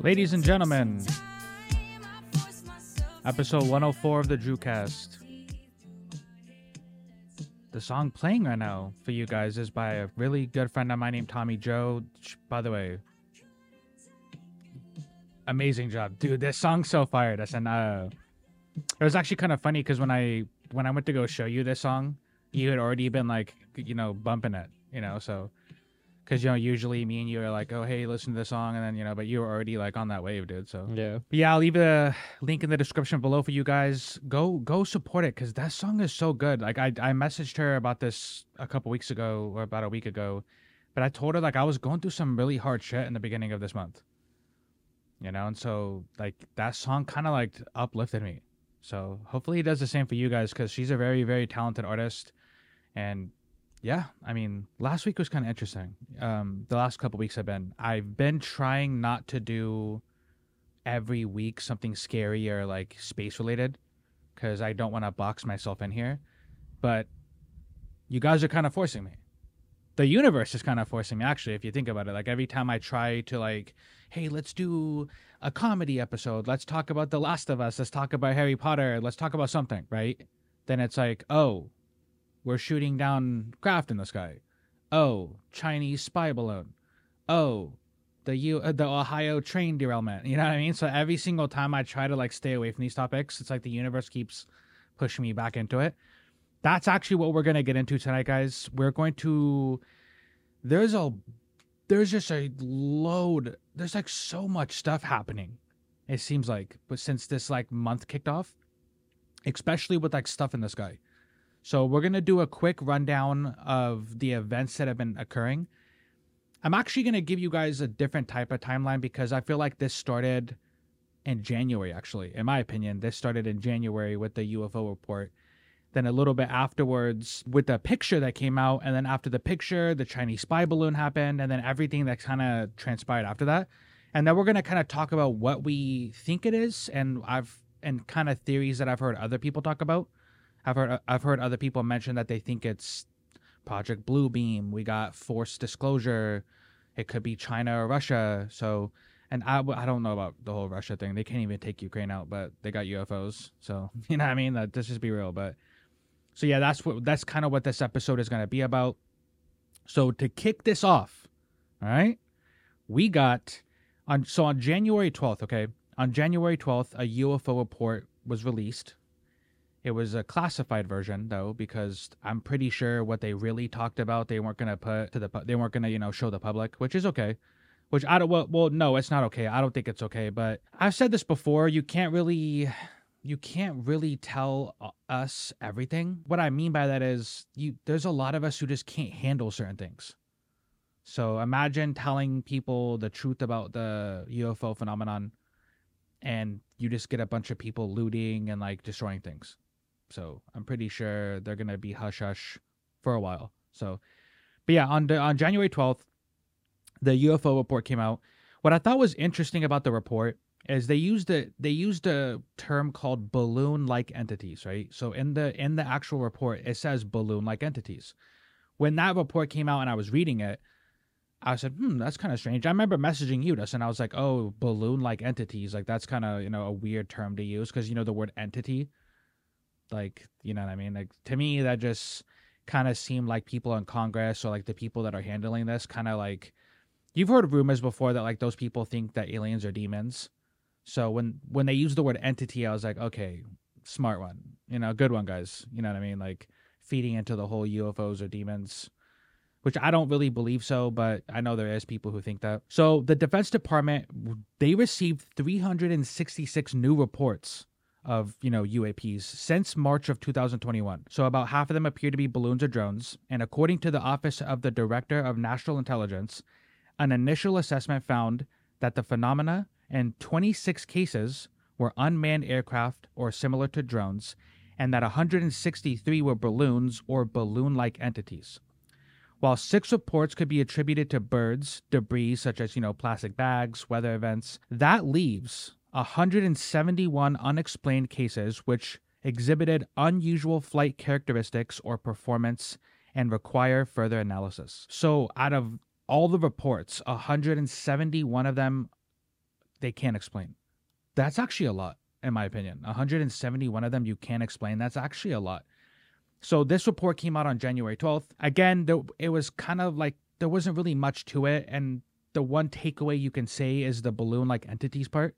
Ladies and gentlemen. I episode 104 of the Drewcast. The song playing right now for you guys is by a really good friend of mine named Tommy Joe. By the way, amazing job, dude. This song's so fire. That's an uh, it was actually kind of funny because when I when I went to go show you this song, you had already been like you know bumping it, you know, so because you know usually me and you are like, oh hey, listen to this song, and then you know, but you were already like on that wave, dude. So Yeah. but yeah, I'll leave a link in the description below for you guys. Go go support it because that song is so good. Like I I messaged her about this a couple weeks ago or about a week ago, but I told her like I was going through some really hard shit in the beginning of this month. You know, and so like that song kind of like uplifted me. So hopefully it does the same for you guys because she's a very very talented artist, and yeah, I mean last week was kind of interesting. Um, the last couple weeks I've been I've been trying not to do every week something scary or like space related because I don't want to box myself in here. But you guys are kind of forcing me. The universe is kind of forcing me, actually, if you think about it. Like every time I try to, like, hey, let's do a comedy episode. Let's talk about The Last of Us. Let's talk about Harry Potter. Let's talk about something, right? Then it's like, oh, we're shooting down craft in the sky. Oh, Chinese spy balloon. Oh, the U uh, the Ohio train derailment. You know what I mean? So every single time I try to like stay away from these topics, it's like the universe keeps pushing me back into it. That's actually what we're gonna get into tonight, guys. We're going to there's a there's just a load there's like so much stuff happening. It seems like, but since this like month kicked off, especially with like stuff in the sky. So we're gonna do a quick rundown of the events that have been occurring. I'm actually going to give you guys a different type of timeline because I feel like this started in January, actually. In my opinion, this started in January with the UFO report. Then a little bit afterwards with the picture that came out. And then after the picture, the Chinese spy balloon happened. And then everything that kind of transpired after that. And then we're going to kind of talk about what we think it is. And I've, and kind of theories that I've heard other people talk about. I've heard, I've heard other people mention that they think it's Project Bluebeam. We got forced disclosure. It could be China or Russia. So, and I, I don't know about the whole Russia thing. They can't even take Ukraine out, but they got UFOs. So, you know what I mean? Let's just be real. But, so yeah, that's what, that's kind of what this episode is going to be about. So, to kick this off, all right, we got on, so on January 12th, okay, on January 12th, a UFO report was released it was a classified version though, because I'm pretty sure what they really talked about they weren't gonna put to the they weren't gonna you know show the public, which is okay. Which I don't well, well no, it's not okay. I don't think it's okay. But I've said this before. You can't really you can't really tell uh, us everything. What I mean by that is you there's a lot of us who just can't handle certain things. So imagine telling people the truth about the UFO phenomenon and you just get a bunch of people looting and like destroying things. So I'm pretty sure they're gonna be hush hush for a while. So, but yeah, on the, on January 12th, the UFO report came out. What I thought was interesting about the report is they used a they used a term called balloon like entities, right? So in the in the actual report, it says balloon like entities. When that report came out and I was reading it, I said, hmm, that's kind of strange. I remember messaging you this and I was like, oh, balloon like entities. Like that's kind of, you know, a weird term to use because, you know, the word entity, like, you know what I mean? Like to me, that just kind of seemed like people in Congress or like the people that are handling this kind of like, you've heard rumors before that like those people think that aliens are demons. So when, when they use the word entity, I was like, okay, smart one, you know, good one, guys. You know what I mean? Like feeding into the whole UFOs or demons which I don't really believe so, but I know there is people who think that. So the Defense Department they received 366 new reports of, you know, UAPs since March of 2021. So about half of them appear to be balloons or drones, and according to the Office of the Director of National Intelligence, an initial assessment found that the phenomena in 26 cases were unmanned aircraft or similar to drones, and that 163 were balloons or balloon-like entities. While six reports could be attributed to birds, debris such as, you know, plastic bags, weather events, that leaves 171 unexplained cases which exhibited unusual flight characteristics or performance and require further analysis. So, out of all the reports, 171 of them they can't explain. That's actually a lot, in my opinion. 171 of them you can't explain. That's actually a lot. So this report came out on January 12th. Again, there, it was kind of like there wasn't really much to it, and the one takeaway you can say is the balloon-like entities part,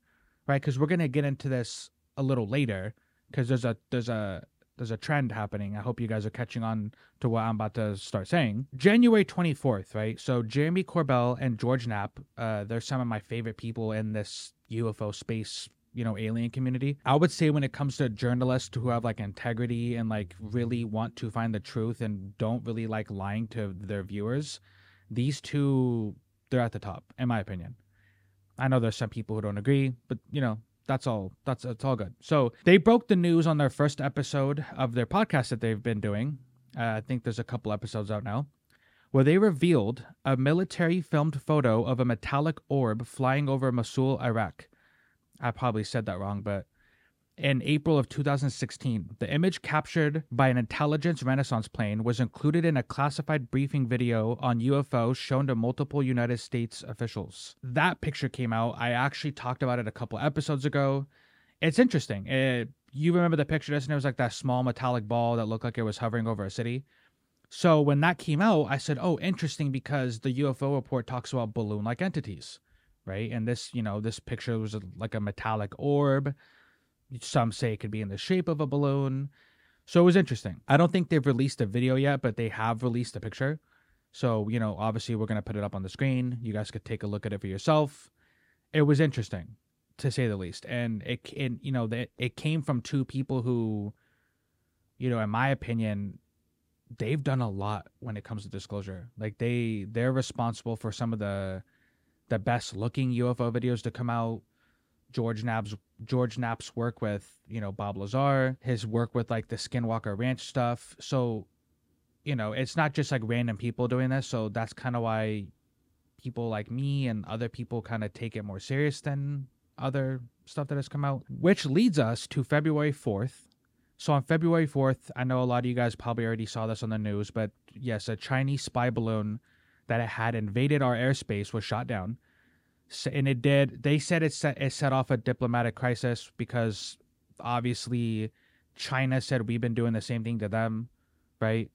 right? Because we're gonna get into this a little later, because there's a there's a there's a trend happening. I hope you guys are catching on to what I'm about to start saying. January 24th, right? So Jeremy Corbell and George Knapp, uh, they're some of my favorite people in this UFO space you know alien community i would say when it comes to journalists who have like integrity and like really want to find the truth and don't really like lying to their viewers these two they're at the top in my opinion i know there's some people who don't agree but you know that's all that's it's all good. So they broke the news on their first episode of their podcast that they've been doing. Uh, i think there's a couple episodes out now where they revealed a military filmed photo of a metallic orb flying over mosul iraq. I probably said that wrong, but in April of 2016, the image captured by an intelligence reconnaissance plane was included in a classified briefing video on UFOs shown to multiple United States officials. That picture came out. I actually talked about it a couple episodes ago. It's interesting. It, you remember the picture, and it was like that small metallic ball that looked like it was hovering over a city. So when that came out, I said, "Oh, interesting," because the UFO report talks about balloon-like entities right? And this, you know, this picture was like a metallic orb. Some say it could be in the shape of a balloon. So it was interesting. I don't think they've released a video yet, but they have released a picture. So, you know, obviously we're going to put it up on the screen. You guys could take a look at it for yourself. It was interesting to say the least. And it, it you know, that it came from two people who, you know, in my opinion, they've done a lot when it comes to disclosure. Like they they're responsible for some of the the best looking UFO videos to come out. George Knapp's George Knapp's work with you know Bob Lazar, his work with like the Skinwalker Ranch stuff. So, you know, it's not just like random people doing this. So that's kind of why people like me and other people kind of take it more serious than other stuff that has come out. Which leads us to February fourth. So on February fourth, I know a lot of you guys probably already saw this on the news, but yes, a Chinese spy balloon that had invaded our airspace was shot down. And it did. They said it set, it set off a diplomatic crisis because obviously China said we've been doing the same thing to them, right?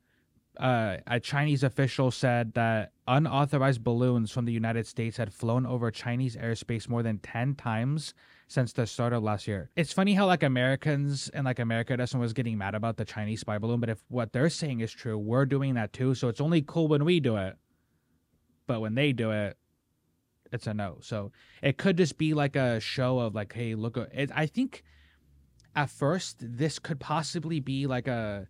Uh, a Chinese official said that unauthorized balloons from the United States had flown over Chinese airspace more than 10 times since the start of last year. It's funny how like Americans and like America doesn't was getting mad about the Chinese spy balloon, but if what they're saying is true, we're doing that too. So it's only cool when we do it but when they do it it's a no. So it could just be like a show of like hey look uh, it, i think at first this could possibly be like a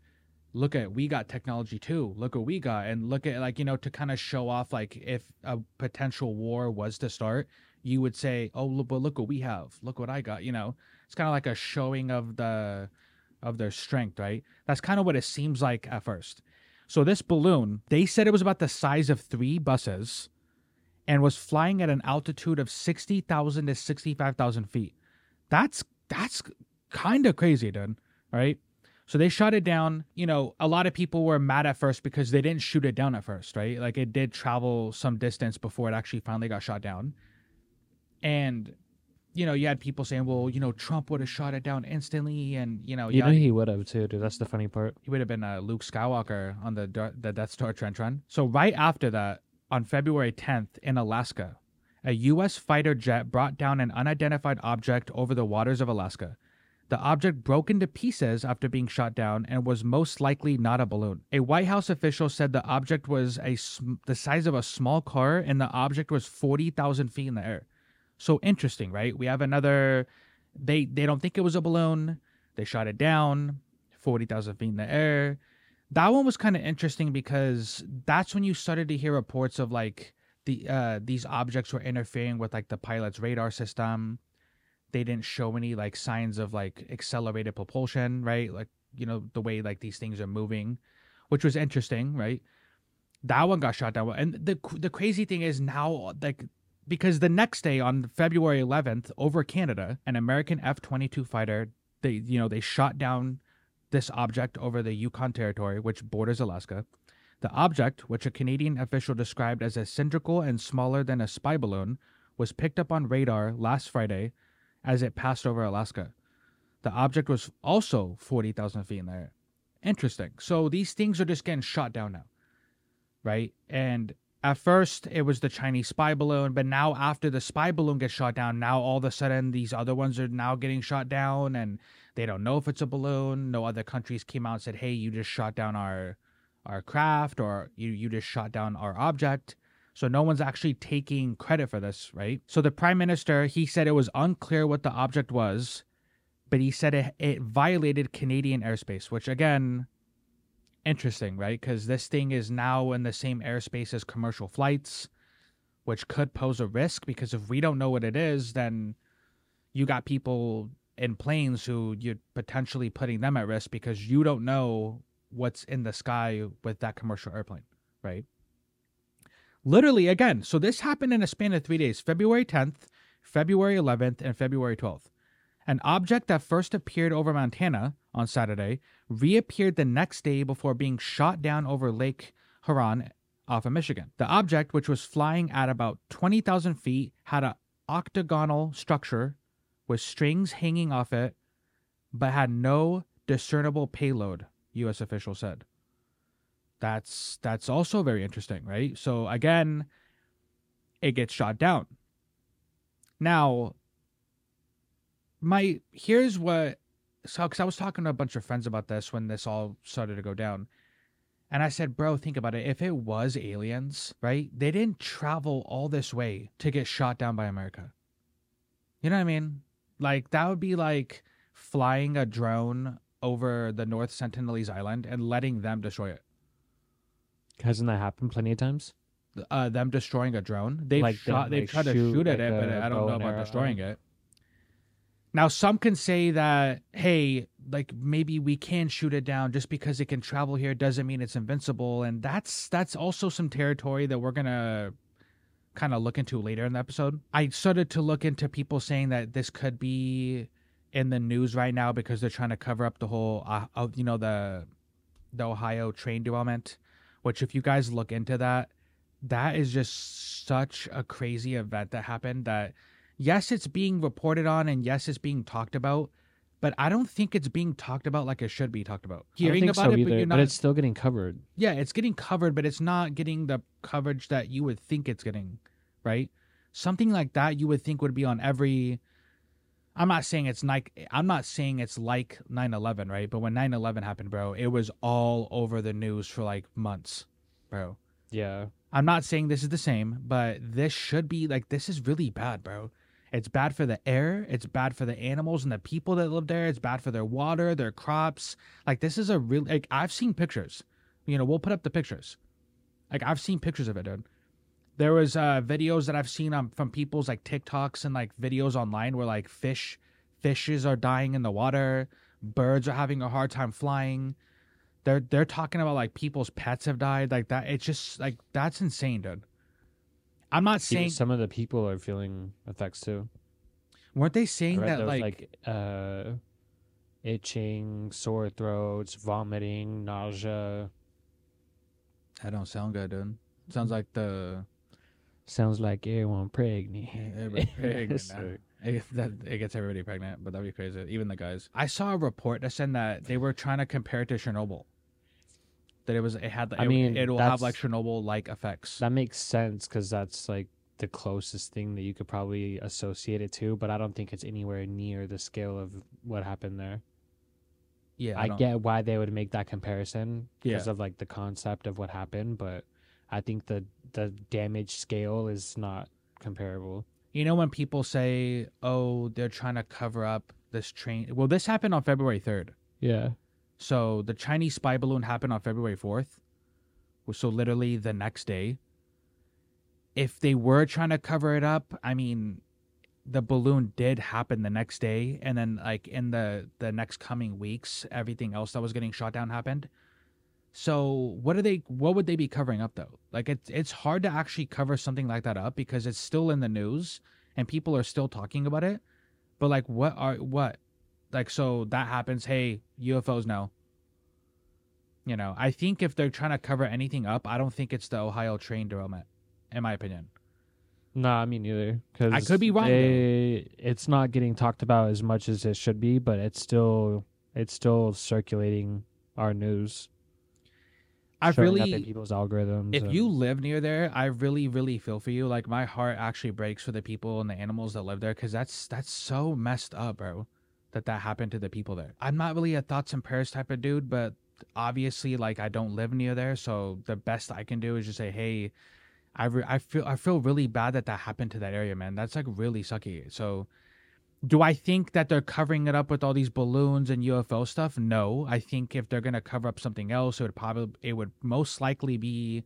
look at we got technology too. Look what we got. And look at like you know to kind of show off like if a potential war was to start you would say oh look, but look what we have. Look what i got you know? It's kind of like a showing of the of their strength right? That's kind of what it seems like at first. So this balloon, they said it was about the size of three buses and was flying at an altitude of 60,000 to 65,000 feet. That's that's kind of crazy, dude, right? So they shot it down. You know, a lot of people were mad at first because they didn't shoot it down at first, right? Like it did travel some distance before it actually finally got shot down. And you know, you had people saying, "Well, you know, Trump would have shot it down instantly," and you know, You yeah, know he would have too, dude. That's the funny part. he would have been uh, Luke Skywalker on the the Death Star trench run. So right after that, on February 10th in Alaska, a U.S. fighter jet brought down an unidentified object over the waters of Alaska. The object broke into pieces after being shot down and was most likely not a balloon. A White House official said the object was a sm- the size of a small car and the object was 40,000 feet in the air. So interesting, right? We have another. They they don't think it was a balloon. They shot it down, forty thousand feet in the air. That one was kind of interesting because that's when you started to hear reports of like the uh these objects were interfering with like the pilot's radar system. They didn't show any like signs of like accelerated propulsion, right? Like you know the way like these things are moving, which was interesting, right? That one got shot down, and the the crazy thing is now like because the next day on February 11th over Canada, an American F-22 fighter, they you know, they shot down this object over the Yukon territory which borders Alaska. The object, which a Canadian official described as a cylindrical and smaller than a spy balloon, was picked up on radar last Friday as it passed over Alaska. The object was also 40,000 feet in the air. Interesting. So these things are just getting shot down now, right? And at first it was the Chinese spy balloon, but now after the spy balloon gets shot down, now all of a sudden these other ones are now getting shot down and they don't know if it's a balloon. No other countries came out and said, "Hey, you just shot down our our craft or you you just shot down our object." So no one's actually taking credit for this, right? So the prime minister, he said it was unclear what the object was, but he said it, it violated Canadian airspace, which again, interesting, right? Because this thing is now in the same airspace as commercial flights, which could pose a risk because if we don't know what it is, then you got people in planes who you're potentially putting them at risk because you don't know what's in the sky with that commercial airplane, right? Literally, again, so this happened in a span of three days February 10th, February 11th, and February 12th. An object that first appeared over Montana on Saturday reappeared the next day before being shot down over Lake Huron off of Michigan. The object, which was flying at about 20,000 feet, had an octagonal structure with strings hanging off it, but had no discernible payload, U.S. officials said. That's that's also very interesting, right? So again, it gets shot down. Now, my here's what so because I was talking to a bunch of friends about this when this all started to go down. And I said, bro, think about it. If it was aliens, right? They didn't travel all this way to get shot down by America. You know what I mean? Like, that would be like flying a drone over the North Sentinelese Island and letting them destroy it. Hasn't that happened plenty of times? Uh, them destroying a drone. They've Like, shot. they, They've like, tried to shoot, at like, it, but I don't know about destroying it. it. Now, some can say that, hey, like maybe we can shoot it down just because it can travel here doesn't mean it's invincible, and that's that's also some territory that we're gonna kind of look into later in the episode. I started to look into people saying that this could be in the news right now because they're trying to cover up the whole, uh, uh, you know, the the Ohio train derailment. Which, if you guys look into that, that is just such a crazy event that happened. That yes, it's being reported on, and yes, it's being talked about. But I don't think it's being talked about like it should be talked about. I don't Hearing think about so it, either, but you're not. it's still getting covered. Yeah, it's getting covered, but it's not getting the coverage that you would think it's getting, right? Something like that you would think would be on every I'm not saying it's like I'm not saying it's like 9/11, right? But when 9/11 happened, bro, it was all over the news for like months, bro. Yeah. I'm not saying this is the same, but this should be like this is really bad, bro. It's bad for the air, it's bad for the animals and the people that live there, it's bad for their water, their crops. Like this is a real like I've seen pictures. You know, we'll put up the pictures. Like I've seen pictures of it, dude. There was uh videos that I've seen on from people's like TikToks and like videos online where like fish fishes are dying in the water, birds are having a hard time flying. They're they're talking about like people's pets have died like that. It's just like that's insane, dude. I'm not saying some of the people are feeling effects too. weren't they saying that was, like, like uh itching, sore throats, vomiting, nausea. that don't sound good, dude. Sounds like the Sounds like everyone pregnant. everybody pregnant It, that, it gets everybody pregnant, but that'd be crazy. Even the guys. I saw a report that said that they were trying to compare it to Chernobyl. That it was, it had, I it, mean, it'll have like Chernobyl like effects. That makes sense because that's like the closest thing that you could probably associate it to, but I don't think it's anywhere near the scale of what happened there. yeah, I, don't- get why they would make that comparison because Yeah. of like the concept of what happened, but I think the the damage scale is not comparable. You know when people say, "Oh, they're trying to cover up this train." Well, this happened on February third. Yeah. So the Chinese spy balloon happened on February 4th. So literally the next day. If they were trying to cover it up, I mean, the balloon did happen the next day and then like in the the next coming weeks, everything else that was getting shot down happened. So what are they? What would they be covering up though? Like it's it's hard to actually cover something like that up because it's still in the news and people are still talking about it. But like, what are what? Like, so that happens. Hey, UFOs no. You know, I think if they're trying to cover anything up, I don't think it's the Ohio train derailment, in my opinion. Nah, me neither. Cause I could be wrong. They, it's not getting talked about as much as it should be, but it's still it's still circulating our news. Up really, in people's algorithms. if and- you live near there, I really, really feel for you. Like my heart actually breaks for the people and the animals that live there because that's that's so messed up, bro. That that happened to the people there. I'm not really a thoughts and prayers type of dude, but obviously, like I don't live near there, so the best I can do is just say, hey, I re- I feel I feel really bad that that happened to that area, man. That's like really sucky. So. Do I think that they're covering it up with all these balloons and UFO stuff? No. I think if they're gonna cover up something else, it would probably it would most likely be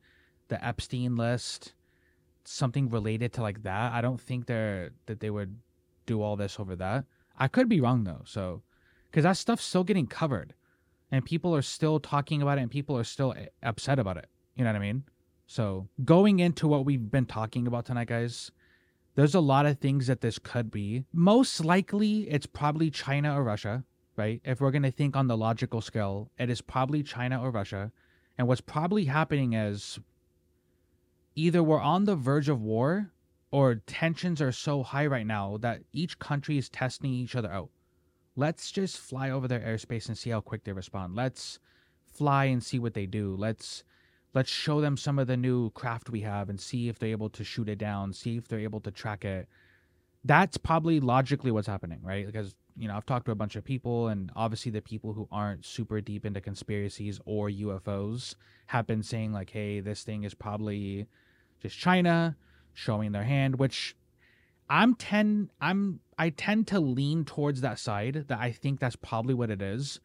the Epstein list, something related to like that. I don't think they're that they would do all this over that. I could be wrong though. So, because that stuff's still getting covered, and people are still talking about it, and people are still eh, upset about it. You know what I mean? So, going into what we've been talking about tonight, guys, there's a lot of things that this could be. Most likely, it's probably China or Russia, right? If we're gonna think on the logical scale, it is probably China or Russia. And what's probably happening is either we're on the verge of war or tensions are so high right now that each country is testing each other out. Let's just fly over their airspace and see how quick they respond. Let's fly and see what they do. Let's let's show them some of the new craft we have and see if they're able to shoot it down, see if they're able to track it. That's probably logically what's happening, right? Because you know, I've talked to a bunch of people and obviously the people who aren't super deep into conspiracies or UFOs have been saying like, "Hey, this thing is probably just China showing their hand," which I'm ten I'm I tend to lean towards that side that I think that's probably what it is.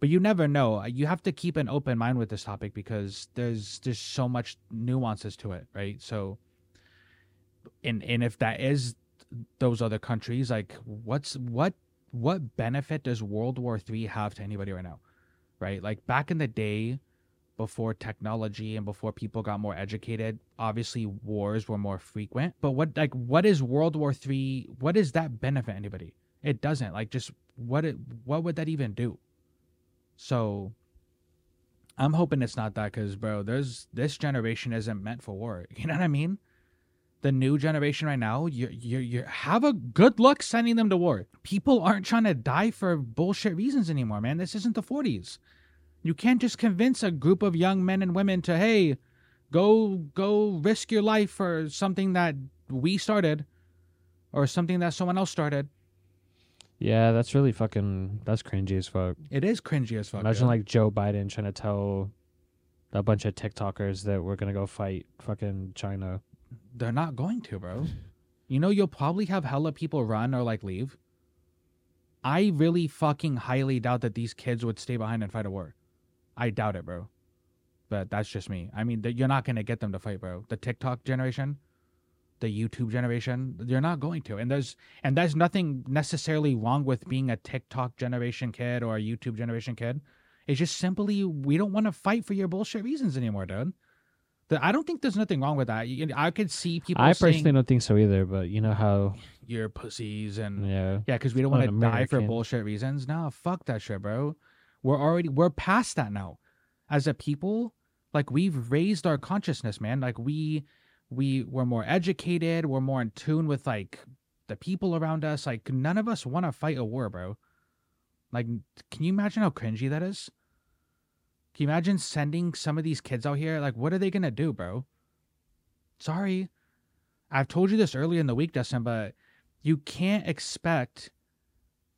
But you never know. You have to keep an open mind with this topic because there's just so much nuances to it, right? So and and if that is those other countries, like what's what what benefit does World War Three have to anybody right now? Right? Like back in the day, before technology and before people got more educated obviously wars were more frequent. But what like what is world war three what does that benefit anybody? It doesn't. Like just what it what would that even do? So i'm hoping it's not that because bro there's this generation isn't meant for war. You know what i mean? The new generation right now you you you have a good luck sending them to war. People aren't trying to die for bullshit reasons anymore man. This isn't the 40s you can't just convince a group of young men and women to, hey, go go risk your life for something that we started or something that someone else started. yeah, that's really fucking that's cringy as fuck. It is cringy as fuck. Imagine yeah. like Joe Biden trying to tell a bunch of TikTokers that we're gonna go fight fucking China. they're not going to, bro. You know, you'll probably have hella people run or like leave. I really fucking highly doubt that these kids would stay behind and fight a war. I doubt it, bro. But that's just me. I mean, th- you're not gonna get them to fight, bro. The TikTok generation, the YouTube generation, you're not going to. And there's and there's nothing necessarily wrong with being a TikTok generation kid or a YouTube generation kid. It's just simply we don't want to fight for your bullshit reasons anymore, dude. The, I don't think there's nothing wrong with that. You- I could see people I saying personally don't think so either, but you know how you're pussies and yeah. yeah, because we don't want to die for bullshit reasons. Nah, fuck that shit, bro. We're already we're past that now. As a people, like we've raised our consciousness, man. Like we we we're more educated. We're more in tune with like the people around us. Like none of us want to fight a war, bro. Like, can you imagine how cringy that is? Can you imagine sending some of these kids out here? Like, what are they gonna do, bro? Sorry, I've told you this earlier in the week, Dustin, but you can't expect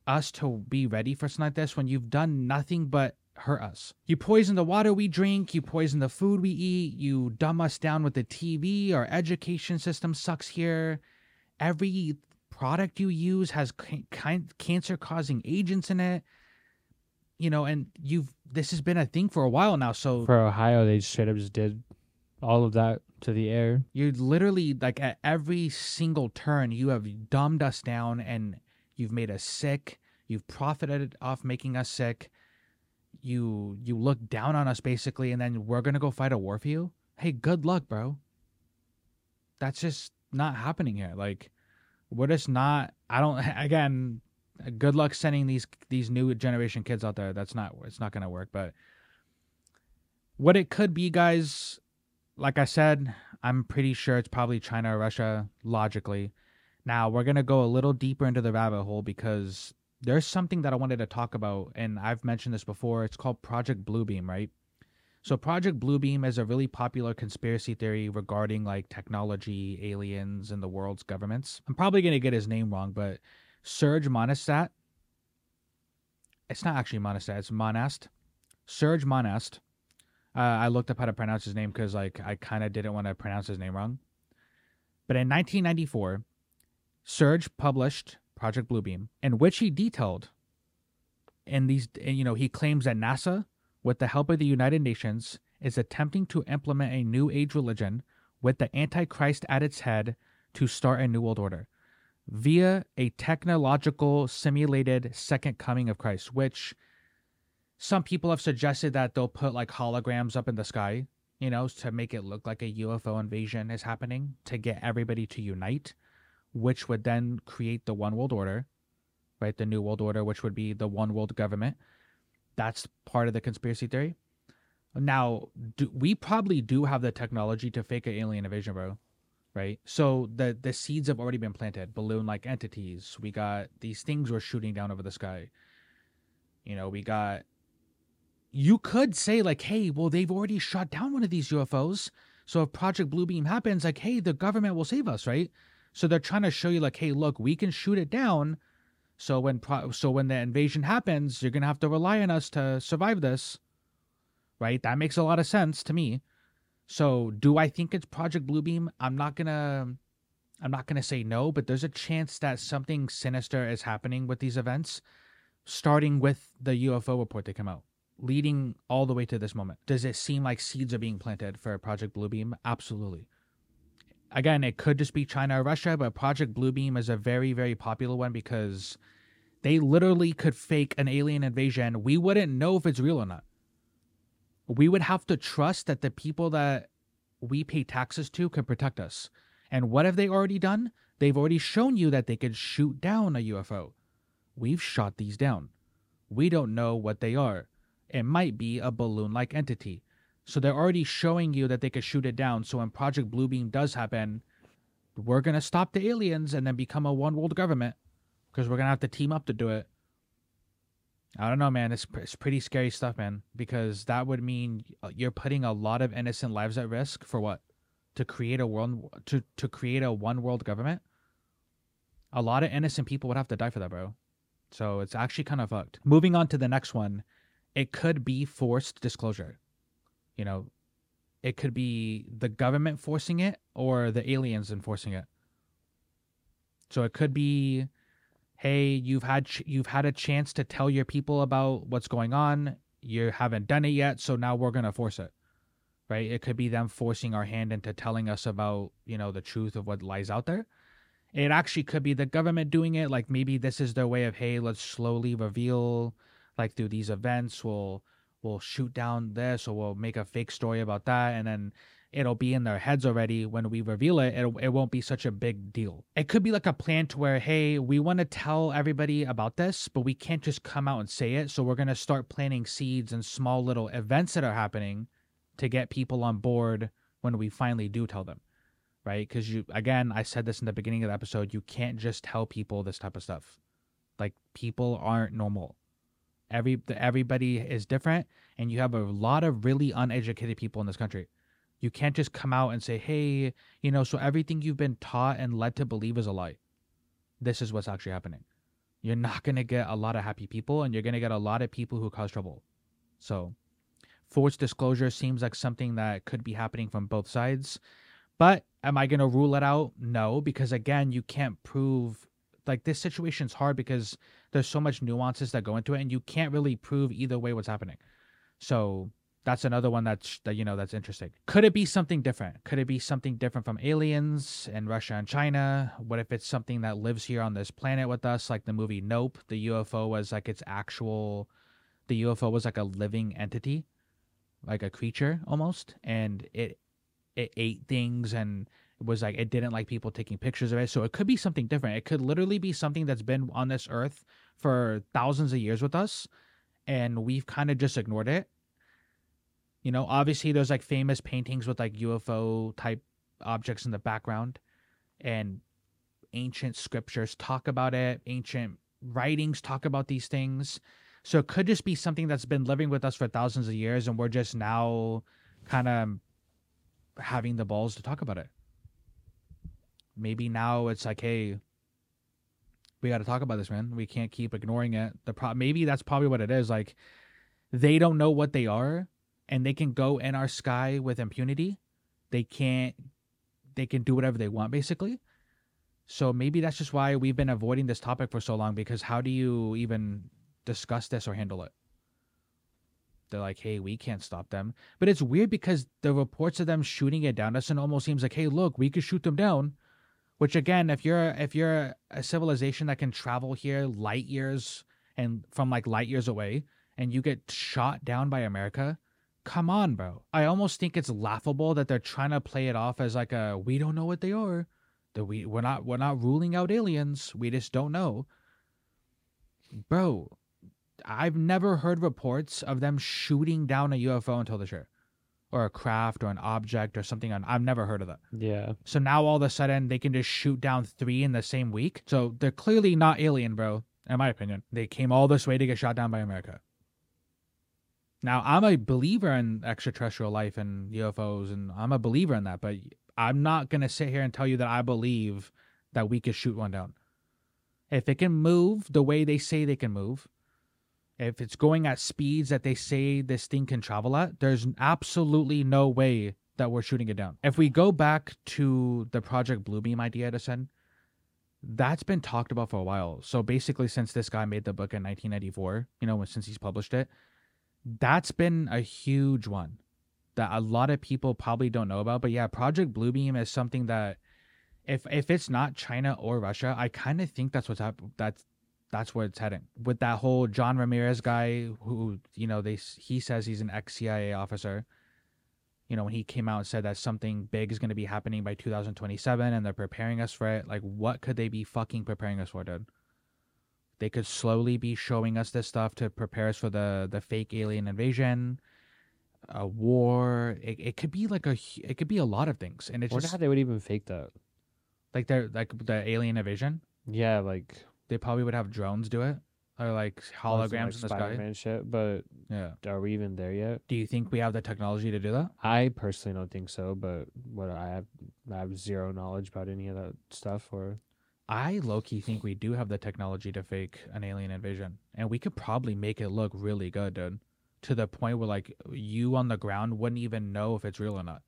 us to be ready for something like this when you've done nothing but hurt us. You poison the water we drink, you poison the food we eat, you dumb us down with the TV, our education system sucks here. Every product you use has cancer causing agents in it. You know, and you've this has been a thing for a while now, so For Ohio, they straight up just did all of that to the air. you're literally like at every single turn you have dumbed us down and you've made us sick you've profited off making us sick you you look down on us basically and then we're gonna go fight a war for you? Hey good luck bro. That's just not happening here. Like we're just not i don't again good luck sending these these new generation kids out there. That's not it's not gonna work but what it could be guys like i said i'm pretty sure it's probably china or russia logically now we're gonna go a little deeper into the rabbit hole because there's something that I wanted to talk about, and I've mentioned this before. It's called Project Bluebeam, right? So Project Bluebeam is a really popular conspiracy theory regarding like technology, aliens, and the world's governments. I'm probably gonna get his name wrong, but Serge Monastat. It's not actually Monastat, it's Monast. Serge Monast. Uh, I looked up how to pronounce his name because like I kind of didn't want to pronounce his name wrong. But in 1994, Serge published Project Bluebeam, in which he detailed and these you know he claims that NASA with the help of the United Nations is attempting to implement a new age religion with the antichrist at its head to start a new world order via a technological simulated second coming of Christ which some people have suggested that they'll put like holograms up in the sky you know to make it look like a UFO invasion is happening to get everybody to unite which would then create the one world order, right? The new world order, which would be the one world government. That's part of the conspiracy theory. Now, do, we probably do have the technology to fake an alien invasion, bro. Right? So the the seeds have already been planted. Balloon like entities. We got these things we're shooting down over the sky. You know, we got you could say like, hey, well, they've already shot down one of these UFOs. So if Project Bluebeam happens, like, hey, the government will save us, right? So they're trying to show you like, hey, look, we can shoot it down. So when pro- so when the invasion happens, you're gonna have to rely on us to survive this, right? That makes a lot of sense to me. So do I think it's Project Bluebeam? I'm not gonna, I'm not gonna say no, but there's a chance that something sinister is happening with these events, starting with the UFO report that came out, leading all the way to this moment. Does it seem like seeds are being planted for Project Bluebeam? Absolutely again, it could just be China or Russia, but Project Bluebeam is a very, very popular one because they literally could fake an alien invasion. We wouldn't know if it's real or not. We would have to trust that the people that we pay taxes to can protect us. And what have they already done? They've already shown you that they could shoot down a UFO. We've shot these down. We don't know what they are. It might be a balloon like entity. So they're already showing you that they could shoot it down. So when Project Bluebeam does happen, we're gonna stop the aliens and then become a one world government because we're gonna have to team up to do it. I don't know, man. It's it's pretty scary stuff, man. Because that would mean uh, you're putting a lot of innocent lives at risk for what? To create a world to to create a one world government. A lot of innocent people would have to die for that, bro. So it's actually kind of fucked. Moving on to the next one, it could be forced disclosure you know, it could be the government forcing it or the aliens enforcing it. So it could be, hey, you've had ch- you've had a chance to tell your people about what's going on. You haven't done it yet, so now we're gonna force it, right? It could be them forcing our hand into telling us about you know the truth of what lies out there. It actually could be the government doing it. Like maybe this is their way of, hey, let's slowly reveal, like through these events, we'll we'll shoot down this or we'll make a fake story about that and then it'll be in their heads already when we reveal it, it it won't be such a big deal. It could be like a plan to where hey we want to tell everybody about this but we can't just come out and say it so we're going to start planting seeds and small little events that are happening to get people on board when we finally do tell them right? Because you again i said this in the beginning of the episode you can't just tell people this type of stuff. Like people aren't normal Every everybody is different, and you have a lot of really uneducated people in this country. You can't just come out and say, "Hey, you know, so everything you've been taught and led to believe is a lie." This is what's actually happening. You're not gonna get a lot of happy people, and you're gonna get a lot of people who cause trouble. So, forced disclosure seems like something that could be happening from both sides. But am I going to rule it out? No, because again, you can't prove like this situation's hard because there's so much nuances that go into it and you can't really prove either way what's happening. So that's another one that's that you know that's interesting. Could it be something different? Could it be something different from aliens and russia and china? What if it's something that lives here on this planet with us like the movie nope the ufo was like its actual the UFO was like a living entity, like a creature almost, and it it ate things and was like it didn't like people taking pictures of it. So it could be something different. It could literally be something that's been on this earth for thousands of years with us, and we've kind of just ignored it. You know, obviously there's like famous paintings with like UFO type objects in the background, and ancient scriptures talk about it. Ancient writings talk about these things. So it could just be something that's been living with us for thousands of years, and we're just now kind of having the balls to talk about it. Maybe now it's like, hey, we got to talk about this, man. We can't keep ignoring it. The pro- maybe that's probably what it is. Like, they don't know what they are, and they can go in our sky with impunity. They can't. They can do whatever they want, basically. So maybe that's just why we've been avoiding this topic for so long. Because how do you even discuss this or handle it? They're like, hey, we can't stop them. But it's weird because the reports of them shooting it down doesn't almost seems like, hey, look, we could shoot them down. Which again, if you're if you're a civilization that can travel here light years and from like light years away, and you get shot down by America, come on, bro. I almost think it's laughable that they're trying to play it off as like a we don't know what they are. That we we're not we're not ruling out aliens. We just don't know. Bro, I've never heard reports of them shooting down a UFO until this year. Or a craft or an object or something. on- I've never heard of that. Yeah. So now all of a sudden they can just shoot down three in the same week. So they're clearly not alien, bro. In my opinion, they came all this way to get shot down by America. Now I'm a believer in extraterrestrial life and UFOs, and I'm a believer in that. But I'm not gonna sit here and tell you that I believe that we could shoot one down. If it can move the way they say they can move, if it's going at speeds that they say this thing can travel at, there's absolutely no way that we're shooting it down. If we go back to the Project Bluebeam idea send, that's been talked about for a while. So basically, since this guy made the book in 1994, you know, since he's published it, that's been a huge one that a lot of people probably don't know about. But yeah, Project Bluebeam is something that if if it's not China or Russia, I kind of think that's what's hap- that's that's where it's heading with that whole John Ramirez guy who you know they he says he's an ex CIA officer. You know when he came out and said that something big is going to be happening by 2027 and they're preparing us for it. Like what could they be fucking preparing us for, dude? They could slowly be showing us this stuff to prepare us for the the fake alien invasion, a war. It, it could be like a it could be a lot of things, and it's wonder just how they would even fake that. like they're like the alien invasion. Yeah, like They probably would have drones do it or like holograms like in the sky. Spider-Man shit. But Yeah. are we even there yet? Do you think we have the technology to do that? I personally don't think so. But what I have, I have zero knowledge about any of that stuff. Or I low key think we do have the technology to fake an alien invasion, and we could probably make it look really good, dude. To the point where like you on the ground wouldn't even know if it's real or not.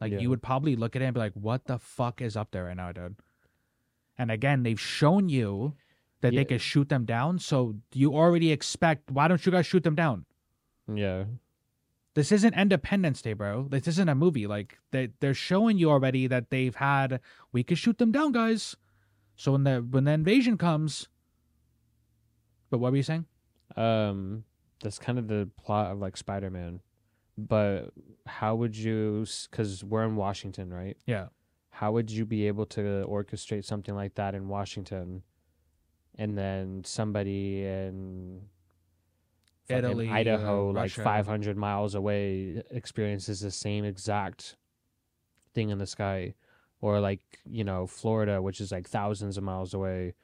Like Yeah. you would probably look at it and be like, "What the fuck is up there right now, dude?" And again, they've shown you that Yeah. they could shoot them down, so you already expect. Why don't you guys shoot them down? yeah, This isn't Independence Day, bro. This isn't a movie. Like they they're showing you already that they've had. We could shoot them down, guys. So when the when the invasion comes. But what were you saying? um, that's kind of the plot of like Spider-Man. But how would you? Because we're in Washington, right? Yeah. How would you be able to orchestrate something like that in Washington, and then somebody in Italy or Idaho, like 500 miles away, experiences the same exact thing in the sky, or like you know Florida, which is like thousands of miles away.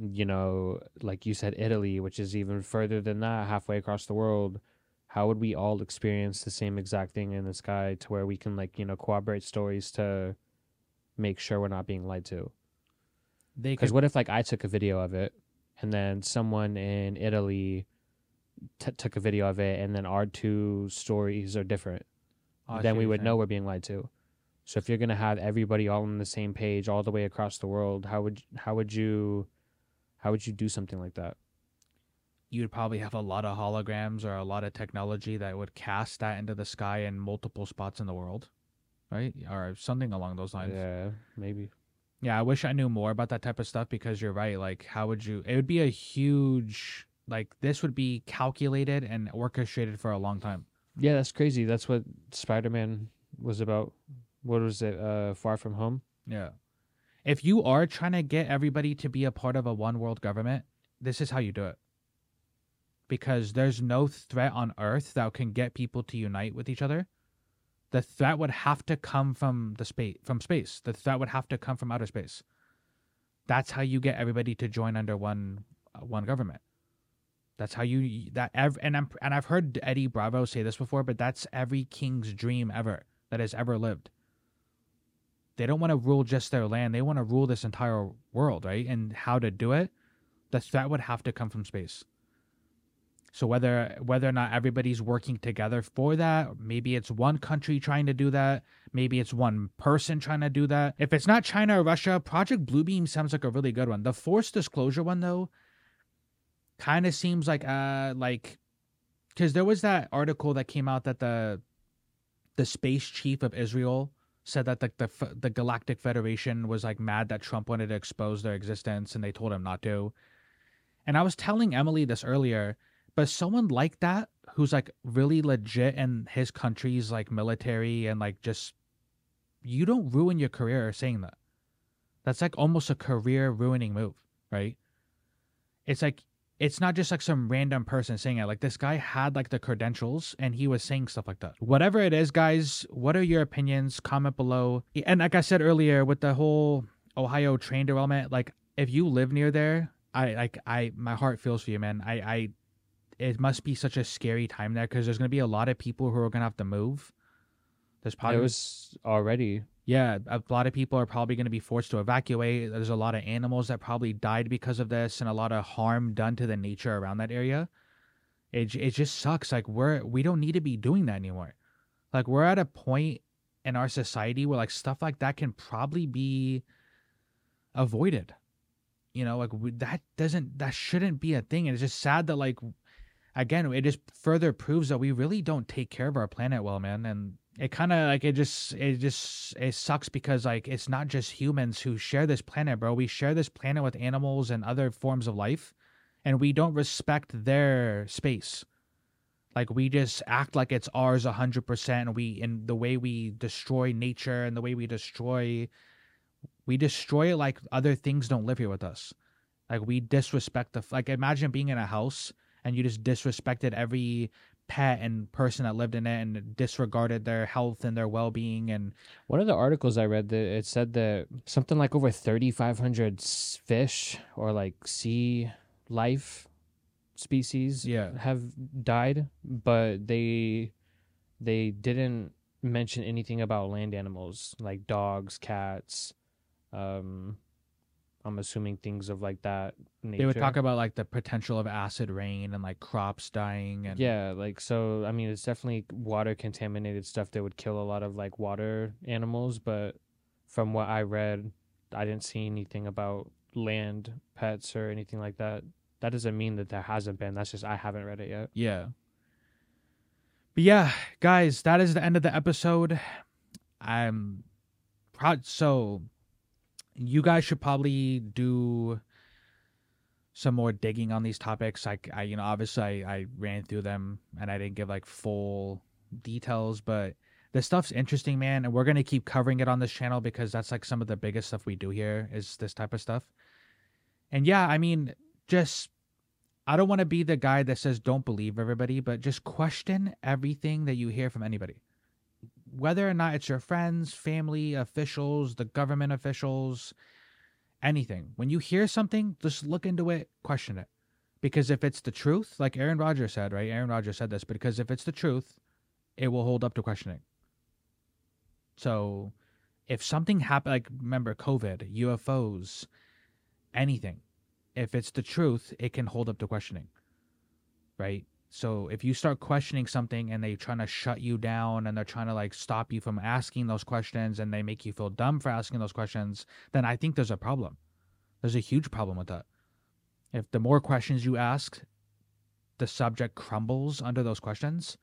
You know, like you said, Italy, which is even further than that, halfway across the world. How would we all experience the same exact thing in the sky to where we can like you know corroborate stories to make sure we're not being lied to? They Because what if like I took a video of it, and then someone in Italy t- took a video of it, and then our two stories are different? Oh, then we would know we're being lied to. So if you're gonna have everybody all on the same page all the way across the world, how would how would you how would you do something like that? You'd probably have a lot of holograms or a lot of technology that would cast that into the sky in multiple spots in the world, right? Or something along those lines. Yeah, maybe. Yeah, I wish I knew more about that type of stuff because you're right. Like, how would you? It would be a huge Like this would be calculated and orchestrated for a long time. Yeah, that's crazy. That's what Spider Man was about. What was it? Uh, Far From Home. Yeah. If you are trying to get everybody to be a part of a one world government, this is how you do it. Because there's no threat on earth that can get people to unite with each other. The threat would have to come from the space from space. The threat would have to come from outer space. That's how you get everybody to join under one uh, one government. That's how you that ev- and I'm and I've heard Eddie Bravo say this before, but that's every king's dream ever that has ever lived they don't want to rule just their land they want to rule this entire world right and how to do it the threat would have to come from space so whether whether or not everybody's working together for that maybe it's one country trying to do that maybe it's one person trying to do that if it's not china or russia project bluebeam sounds like a really good one the forced disclosure one though kind of seems like uh like because there was that article that came out that the the space chief of israel said that the, the the Galactic Federation was like mad that Trump wanted to expose their existence and they told him not to. And I was telling Emily this earlier, but someone like that who's like really legit in his country's like military and like just you don't ruin your career saying that. That's like almost a career ruining move, right? It's like it's not just like some random person saying it. Like this guy had like the credentials and he was saying stuff like that. Whatever it is, guys, what are your opinions? Comment below. And like I said earlier, with the whole Ohio train derailment, like if you live near there, I like I my heart feels for you, man. I I it must be such a scary time there because there's gonna be a lot of people who are gonna have to move. There's probably It was already. yeah, a lot of people are probably going to be forced to evacuate. There's a lot of animals that probably died because of this, and a lot of harm done to the nature around that area. It it just sucks. Like we're we don't need to be doing that anymore. Like we're at a point in our society where like stuff like that can probably be avoided. You know, like we, that doesn't that shouldn't be a thing, and it's just sad that like again it just further proves that we really don't take care of our planet well, man, and it kind of like it just it just it sucks because like it's not just humans who share this planet bro. We share this planet with animals and other forms of life and we don't respect their space. Like we just act like it's ours 100% and we in the way we destroy nature and the way we destroy we destroy it like other things don't live here with us. Like we disrespect the like imagine being in a house and you just disrespected every pet and person that lived in it and disregarded their health and their well-being and One of the articles I read that it said that something like over 3500 fish or like sea life species Yeah. have died, but they they didn't mention anything about land animals like dogs, cats. Um, I'm assuming things of like that nature. they would talk about like the potential of acid rain and like crops dying and Yeah, like so. I mean, it's definitely water contaminated stuff that would kill a lot of like water animals. But from what I read, I didn't see anything about land pets or anything like that. That doesn't mean that there hasn't been. That's just I haven't read it yet. Yeah. But yeah, guys, that is the end of the episode. I'm proud. So, you guys should probably do some more digging on these topics. Like, I, you know, obviously I, I ran through them and I didn't give like full details, but this stuff's interesting, man. And we're to keep covering it on this channel because that's like some of the biggest stuff we do here is this type of stuff. And yeah, I mean, just I don't want to be the guy that says don't believe everybody, but just question everything that you hear from anybody. Whether or not it's your friends, family, officials, the government officials, anything. When you hear something, just look into it, question it. Because if it's the truth, like Aaron Rodgers said, right? Aaron Rodgers said this, because if it's the truth, it will hold up to questioning. So if something happened, like remember COVID, UFOs, anything, if it's the truth, it can hold up to questioning. Right? So if you start questioning something and they're trying to shut you down and they're trying to like stop you from asking those questions and they make you feel dumb for asking those questions, then I think there's a problem. There's a huge problem with that. If the more questions you ask, the subject crumbles under those questions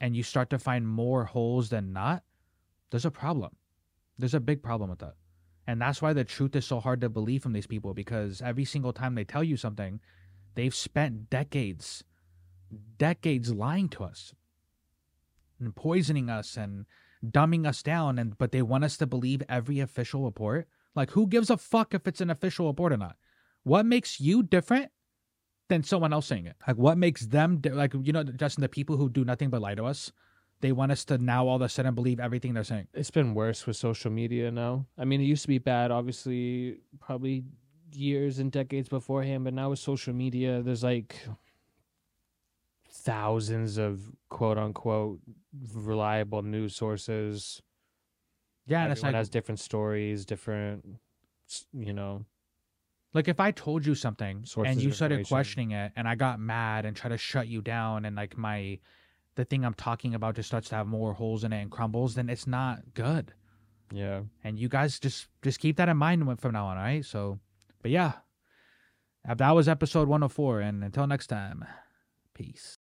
and you start to find more holes than not, there's a problem. There's a big problem with that. And that's why the truth is so hard to believe from these people because every single time they tell you something, They've spent decades, decades lying to us and poisoning us and dumbing us down and but they want us to believe every official report. Like who gives a fuck if it's an official report or not? What makes you different than someone else saying it? Like what makes them di- like you know Justin the people who do nothing but lie to us? They want us to now all of a sudden believe everything they're saying. It's been worse with social media now. I mean, it used to be bad, obviously, probably years and decades beforehand, but now with social media, there's like thousands of quote unquote reliable news sources. Yeah, Everyone like has different stories, different, you know. Like if I told you something and you started questioning it and I got mad and tried to shut you down and like my the thing I'm talking about just starts to have more holes in it and crumbles, then it's not good. Yeah. And you guys just just keep that in mind from now on, all right? So but yeah. That was episode 104 and until next time. Peace.